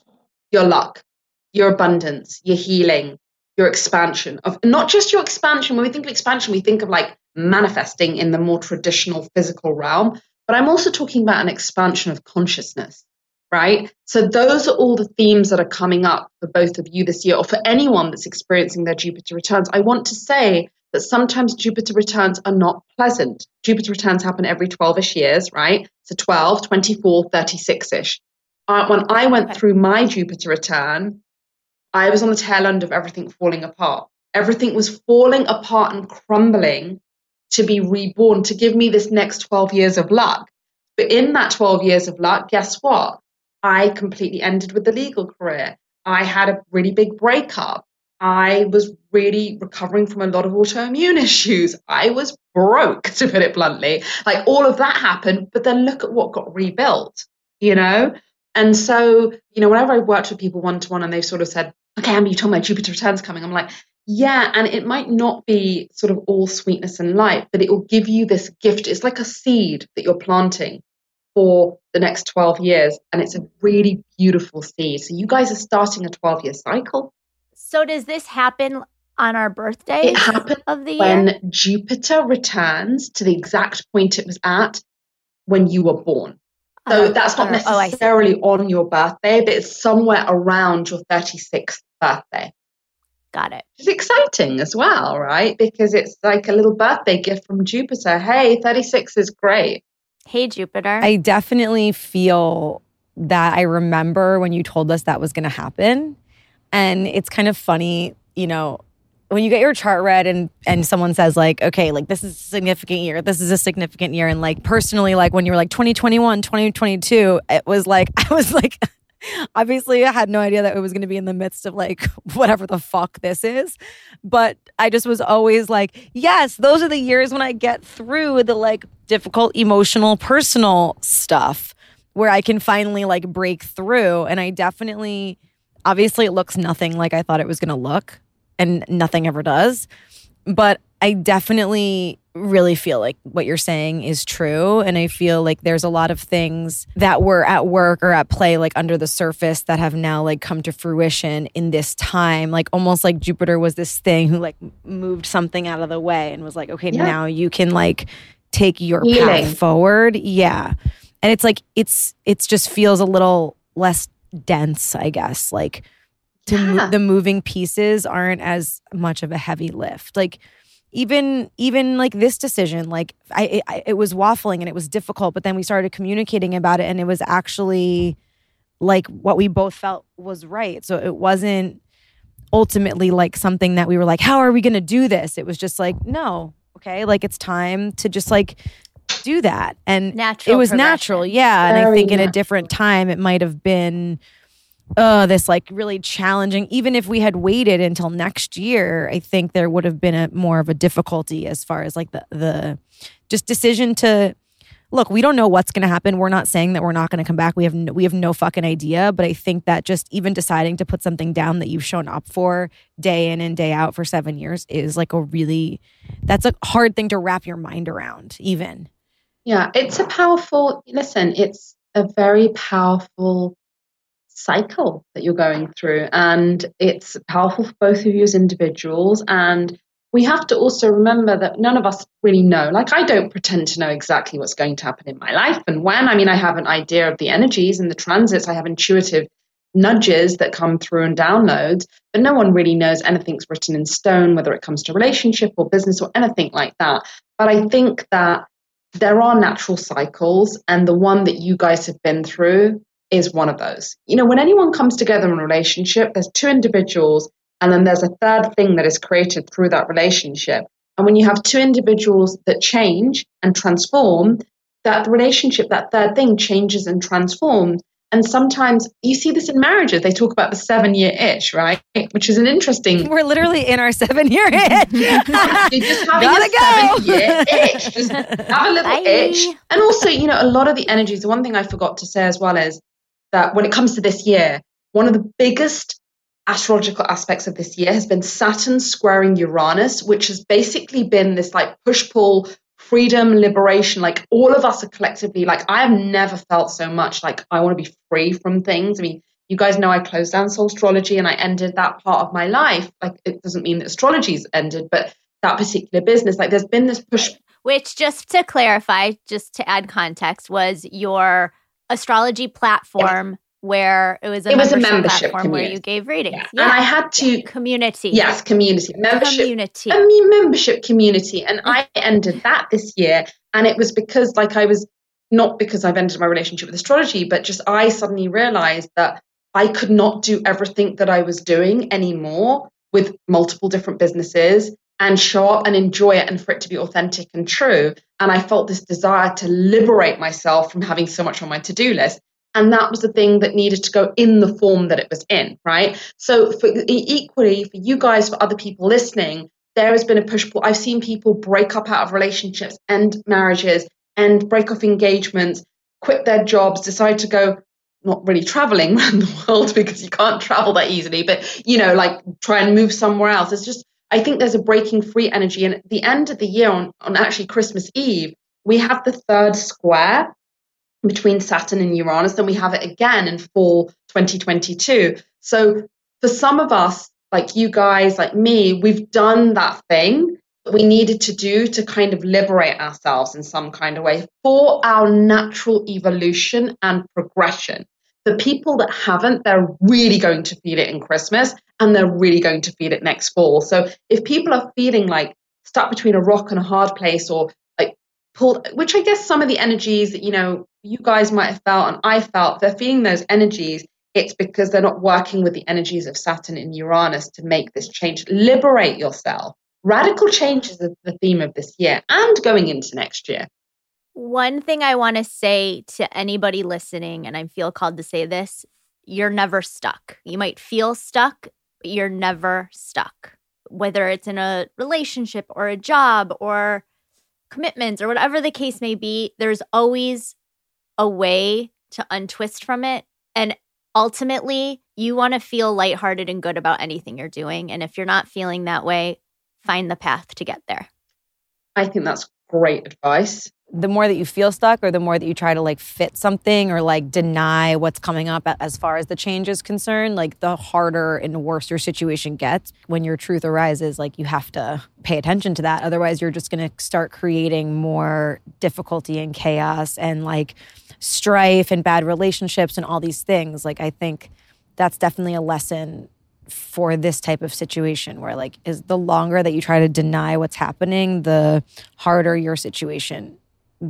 your luck, your abundance, your healing, your expansion of not just your expansion. When we think of expansion, we think of like manifesting in the more traditional physical realm. But I'm also talking about an expansion of consciousness, right? So those are all the themes that are coming up for both of you this year, or for anyone that's experiencing their Jupiter returns. I want to say that sometimes Jupiter returns are not pleasant. Jupiter returns happen every 12 ish years, right? So 12, 24, 36 ish. Uh, when I went through my Jupiter return, I was on the tail end of everything falling apart. Everything was falling apart and crumbling to be reborn, to give me this next 12 years of luck. But in that 12 years of luck, guess what? I completely ended with the legal career. I had a really big breakup. I was really recovering from a lot of autoimmune issues. I was broke, to put it bluntly. Like all of that happened, but then look at what got rebuilt, you know? And so, you know, whenever I've worked with people one to one and they've sort of said, okay, Ambi, you told me Jupiter returns coming, I'm like, yeah, and it might not be sort of all sweetness and light, but it will give you this gift. It's like a seed that you're planting for the next 12 years. And it's a really beautiful seed. So you guys are starting a 12 year cycle. So does this happen on our birthday? It happens of the when year? Jupiter returns to the exact point it was at when you were born. So uh, that's not uh, necessarily oh, on your birthday, but it's somewhere around your 36th birthday. Got it. It's exciting as well, right? Because it's like a little birthday gift from Jupiter. Hey, 36 is great. Hey, Jupiter. I definitely feel that I remember when you told us that was going to happen. And it's kind of funny, you know, when you get your chart read and and someone says like okay like this is a significant year this is a significant year and like personally like when you were like 2021 2022 it was like i was like obviously i had no idea that it was going to be in the midst of like whatever the fuck this is but i just was always like yes those are the years when i get through the like difficult emotional personal stuff where i can finally like break through and i definitely obviously it looks nothing like i thought it was going to look and nothing ever does. But I definitely really feel like what you're saying is true. And I feel like there's a lot of things that were at work or at play, like under the surface, that have now like come to fruition in this time. Like almost like Jupiter was this thing who like moved something out of the way and was like, okay, yeah. now you can like take your Healing. path forward. Yeah. And it's like, it's, it's just feels a little less dense, I guess. Like, to yeah. mo- the moving pieces aren't as much of a heavy lift. Like even even like this decision, like I, I it was waffling and it was difficult, but then we started communicating about it and it was actually like what we both felt was right. So it wasn't ultimately like something that we were like, how are we going to do this? It was just like, no, okay, like it's time to just like do that. And natural it was natural. Yeah. Very and I think natural. in a different time, it might have been uh, this like really challenging. Even if we had waited until next year, I think there would have been a more of a difficulty as far as like the the just decision to look. We don't know what's going to happen. We're not saying that we're not going to come back. We have no, we have no fucking idea. But I think that just even deciding to put something down that you've shown up for day in and day out for seven years is like a really that's a hard thing to wrap your mind around. Even yeah, it's a powerful. Listen, it's a very powerful cycle that you're going through. And it's powerful for both of you as individuals. And we have to also remember that none of us really know. Like, I don't pretend to know exactly what's going to happen in my life and when. I mean, I have an idea of the energies and the transits, I have intuitive nudges that come through and downloads, but no one really knows anything's written in stone, whether it comes to relationship or business or anything like that. But I think that there are natural cycles, and the one that you guys have been through is one of those. You know, when anyone comes together in a relationship, there's two individuals and then there's a third thing that is created through that relationship. And when you have two individuals that change and transform, that relationship, that third thing changes and transforms. And sometimes you see this in marriages. They talk about the seven year itch, right? Which is an interesting. We're literally in our seven year itch. You're just having Gotta a go. seven year itch. Just have a little Bye. itch. And also, you know, a lot of the energies. The one thing I forgot to say as well is that when it comes to this year, one of the biggest astrological aspects of this year has been Saturn squaring Uranus, which has basically been this like push pull, freedom, liberation. Like all of us are collectively, like, I have never felt so much like I want to be free from things. I mean, you guys know I closed down soul astrology and I ended that part of my life. Like, it doesn't mean that astrology's ended, but that particular business. Like there's been this push. Which, just to clarify, just to add context, was your astrology platform where it was a It was a membership, membership platform where community. you gave readings. Yeah. And I had to- community. Yes, community membership. community. I mean, membership community. And I mm-hmm. ended that this year. And it was because, like, I was not because I've ended my relationship with astrology, but just I suddenly realized that I could not do everything that I was doing anymore with multiple different businesses and show up and enjoy it and for it to be authentic and true. And I felt this desire to liberate myself from having so much on my to do list. And that was the thing that needed to go in the form that it was in, right? So, for equally, for you guys, for other people listening, there has been a push pull. I've seen people break up out of relationships, end marriages, and break off engagements, quit their jobs, decide to go not really traveling around the world because you can't travel that easily, but you know, like try and move somewhere else. It's just, I think there's a breaking free energy. And at the end of the year, on, on actually Christmas Eve, we have the third square between Saturn and Uranus, then we have it again in fall 2022. So for some of us, like you guys, like me, we've done that thing that we needed to do to kind of liberate ourselves in some kind of way for our natural evolution and progression. The people that haven't, they're really going to feel it in Christmas and they're really going to feel it next fall. So if people are feeling like stuck between a rock and a hard place or like pulled, which I guess some of the energies that, you know, you guys might have felt and I felt, they're feeling those energies. It's because they're not working with the energies of Saturn and Uranus to make this change. Liberate yourself. Radical change is the the theme of this year and going into next year. One thing I want to say to anybody listening, and I feel called to say this you're never stuck. You might feel stuck, you're never stuck. Whether it's in a relationship or a job or commitments or whatever the case may be, there's always a way to untwist from it. And ultimately, you want to feel lighthearted and good about anything you're doing. And if you're not feeling that way, find the path to get there. I think that's great advice. The more that you feel stuck or the more that you try to like fit something or like deny what's coming up as far as the change is concerned like the harder and worse your situation gets when your truth arises like you have to pay attention to that. Otherwise you're just going to start creating more difficulty and chaos and like strife and bad relationships and all these things. Like i think that's definitely a lesson for this type of situation where like is the longer that you try to deny what's happening the harder your situation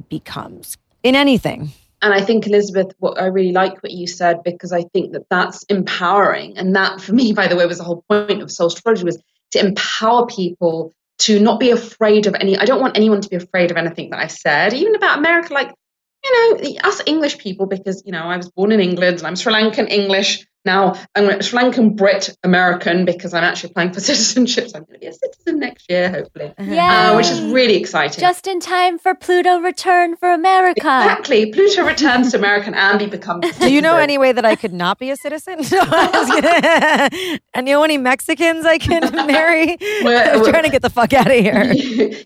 becomes in anything And I think, Elizabeth, what I really like what you said because I think that that's empowering. And that, for me, by the way, was the whole point of soul astrology was to empower people to not be afraid of any. I don't want anyone to be afraid of anything that I've said, even about America. Like, you know, us English people, because you know, I was born in England and I'm Sri Lankan English. Now I'm a Sri Lankan Brit American because I'm actually applying for citizenship. So I'm going to be a citizen next year, hopefully, uh, which is really exciting. Just in time for Pluto return for America. Exactly. Pluto returns to America and Ambi becomes. do you know any way that i could not be a citizen No, I and you know any mexicans i can marry We're- i'm we're- trying to get the fuck out of here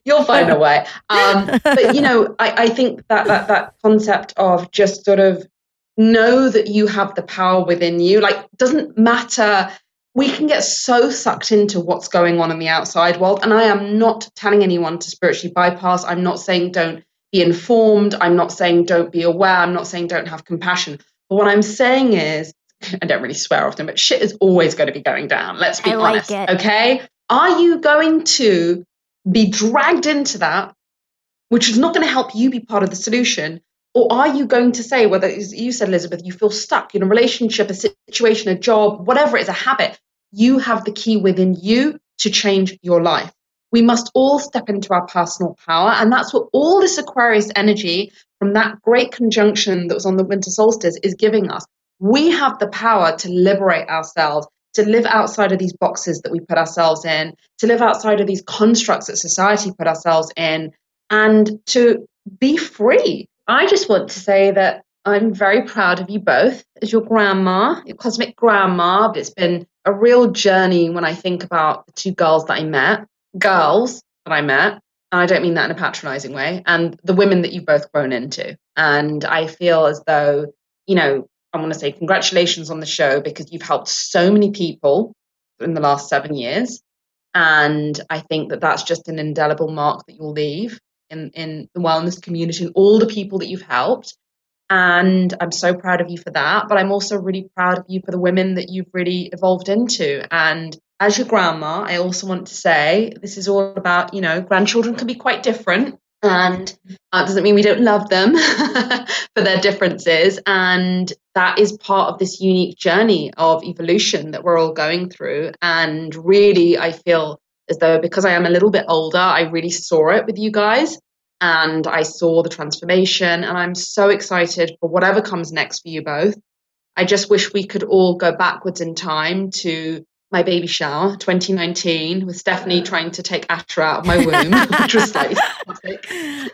You'll find a way. Um, but you know, I, I think that, that that concept of just sort of know that you have the power within you, like doesn't matter. We can get so sucked into what's going on in the outside world. And I am not telling anyone to spiritually bypass. I'm not saying don't be informed. I'm not saying don't be aware. I'm not saying don't have compassion. But what I'm saying is, I don't really swear often, but shit is always going to be going down. Let's be I honest. it. Okay. Are you going to be dragged into that, which is not going to help you be part of the solution? Or are you going to say, whether you said, Elizabeth, you feel stuck in a relationship, a situation, a job, whatever it is, a habit, you have the key within you to change your life. We must all step into our personal power. And that's what all this Aquarius energy from that great conjunction that was on the winter solstice is giving us. We have the power to liberate ourselves, to live outside of these boxes that we put ourselves in, to live outside of these constructs that society put ourselves in, and to be free. I just want to say that I'm very proud of you both as your grandma, your cosmic grandma. It's been a real journey when I think about the two girls that I met, girls that I met. And I don't mean that in a patronizing way, and the women that you've both grown into. And I feel as though, you know, I want to say congratulations on the show because you've helped so many people in the last seven years. And I think that that's just an indelible mark that you'll leave in, in the wellness community and all the people that you've helped. And I'm so proud of you for that. But I'm also really proud of you for the women that you've really evolved into. And as your grandma, I also want to say this is all about, you know, grandchildren can be quite different. And that doesn't mean we don't love them for their differences. And that is part of this unique journey of evolution that we're all going through. And really, I feel as though because I am a little bit older, I really saw it with you guys and I saw the transformation. And I'm so excited for whatever comes next for you both. I just wish we could all go backwards in time to my baby shower 2019 with Stephanie trying to take Asher out of my womb, which was like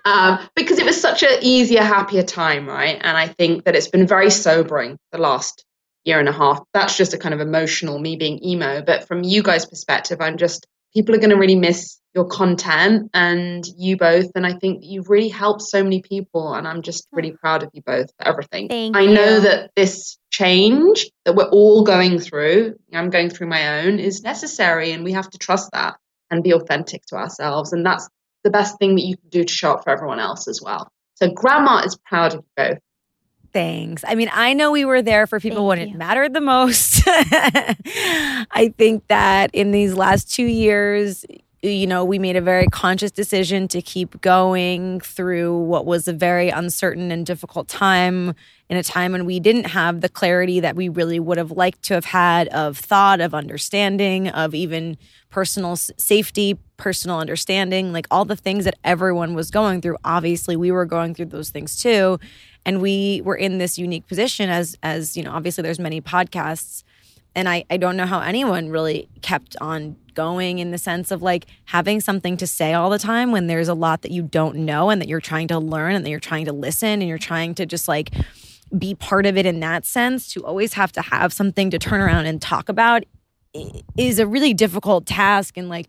um, because it was such an easier, happier time, right? And I think that it's been very sobering the last year and a half. That's just a kind of emotional me being emo. But from you guys' perspective, I'm just people are going to really miss your content and you both. And I think you've really helped so many people. And I'm just really mm. proud of you both for everything. Thank I you. know that this change that we're all going through, I'm going through my own, is necessary. And we have to trust that and be authentic to ourselves. And that's the best thing that you can do to show up for everyone else as well. So grandma is proud of you both. Thanks. I mean, I know we were there for people Thank when you. it mattered the most. I think that in these last two years, you know, we made a very conscious decision to keep going through what was a very uncertain and difficult time in a time when we didn't have the clarity that we really would have liked to have had of thought, of understanding, of even personal safety, personal understanding, like all the things that everyone was going through. Obviously, we were going through those things too. And we were in this unique position as as, you know, obviously there's many podcasts and I, I don't know how anyone really kept on going in the sense of like having something to say all the time when there's a lot that you don't know and that you're trying to learn and that you're trying to listen and you're trying to just like be part of it in that sense to always have to have something to turn around and talk about is a really difficult task. And like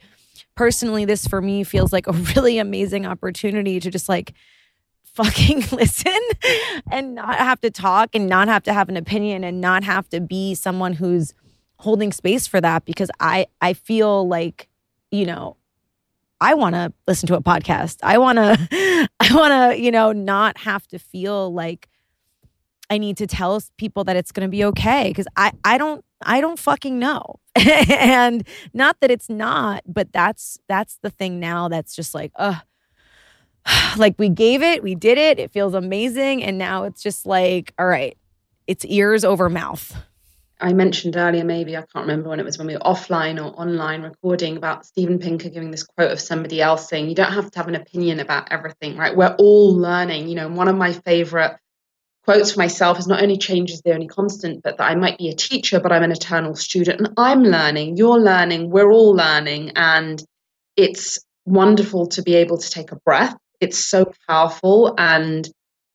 personally this for me feels like a really amazing opportunity to just like fucking listen and not have to talk and not have to have an opinion and not have to be someone who's holding space for that because I I feel like you know I want to listen to a podcast. I want to I want to, you know, not have to feel like I need to tell people that it's going to be okay cuz I I don't I don't fucking know. and not that it's not, but that's that's the thing now that's just like, uh like we gave it, we did it, it feels amazing and now it's just like, all right, it's ears over mouth. I mentioned earlier, maybe I can't remember when it was when we were offline or online recording about Steven Pinker giving this quote of somebody else saying, You don't have to have an opinion about everything, right? We're all learning. You know, one of my favorite quotes for myself is not only change is the only constant, but that I might be a teacher, but I'm an eternal student and I'm learning, you're learning, we're all learning. And it's wonderful to be able to take a breath. It's so powerful. And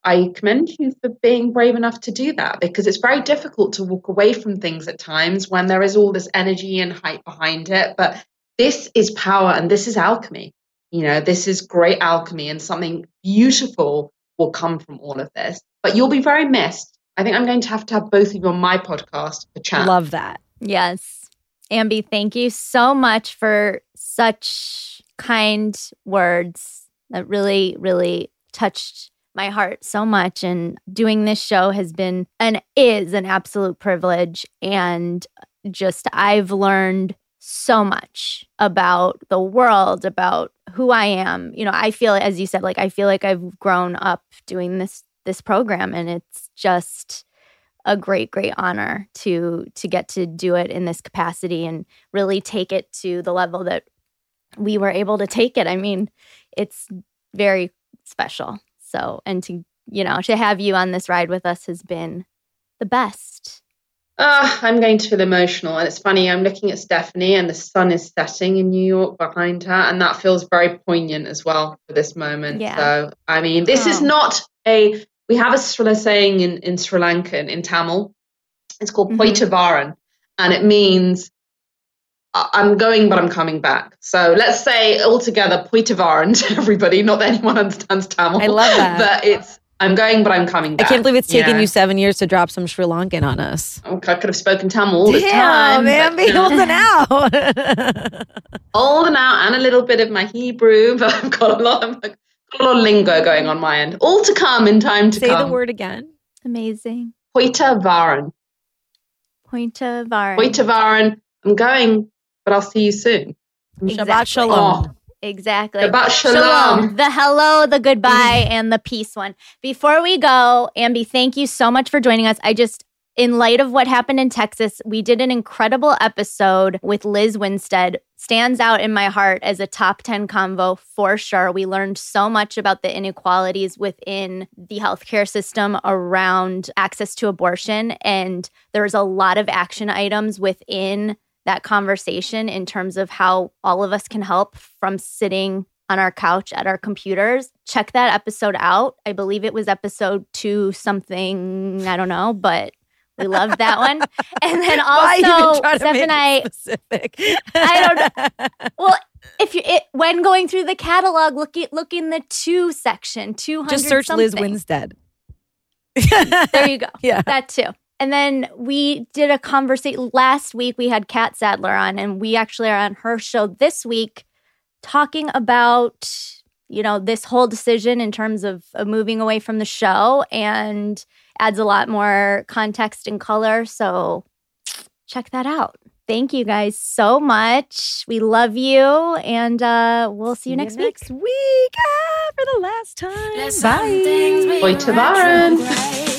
I commend you for being brave enough to do that because it's very difficult to walk away from things at times when there is all this energy and hype behind it. But this is power and this is alchemy. You know, this is great alchemy and something beautiful will come from all of this. But you'll be very missed. I think I'm going to have to have both of you on my podcast for chat. Love that. Yes. Ambi, thank you so much for such kind words that really, really touched my heart so much. And doing this show has been and is an absolute privilege. And just, I've learned so much about the world, about who I am. You know, I feel, as you said, like I feel like I've grown up doing this this program and it's just a great great honor to to get to do it in this capacity and really take it to the level that we were able to take it i mean it's very special so and to you know to have you on this ride with us has been the best Ah, I'm going to feel emotional. And it's funny, I'm looking at Stephanie and the sun is setting in New York behind her. And that feels very poignant as well for this moment. Yeah. So, I mean, this is Oh. not a, we have a Sri saying in, in Sri Lankan, in Tamil. It's called Mhm. Poitavaran. And it means I'm going, but I'm coming back. So let's say altogether Poitavaran to everybody. Not that anyone understands Tamil. I love that. But it's I'm going, but I'm coming I can't believe it's taken Yeah. you seven years to drop some Sri Lankan on us. Oh, I could have spoken Tamil this Damn, time. man, but, be you know, holding out. old and out and a little bit of my Hebrew, but I've got a lot of, got a lot of lingo going on my end. All to come in time to Say come. the word again. Amazing. Poita Varan. Pointa Var. Poita Varan. I'm going, but I'll see you soon. Shabbat Exactly. shalom. Oh, Exactly. Shabbat shalom. The hello, the goodbye, and the peace one. Before we go, Ambi, thank you so much for joining us. I just, in light of what happened in Texas, we did an incredible episode with Lizz Winstead. Stands out in my heart as a top 10 convo for sure. We learned so much about the inequalities within the healthcare system around access to abortion. And there's a lot of action items within that conversation in terms of how all of us can help from sitting on our couch at our computers. Check that episode out. I believe it was episode two something, I don't know, but we loved that one. And then also, Steph and I, specific? I don't know. well, if you it, when going through the catalog, look at look in the two section, two hundred. Just search Lizz. Winstead. There you go. Yeah. That too. And then we did a conversation last week. We had Kat Sadler on, and we actually are on her show this week talking about, you know, this whole decision in terms of, of moving away from the show and adds a lot more context and color. So check that out. Thank you guys so much. We love you, and uh, we'll see you next week. Next week ah, for the last time. Let Bye. some things be Poita Varan. retrograde.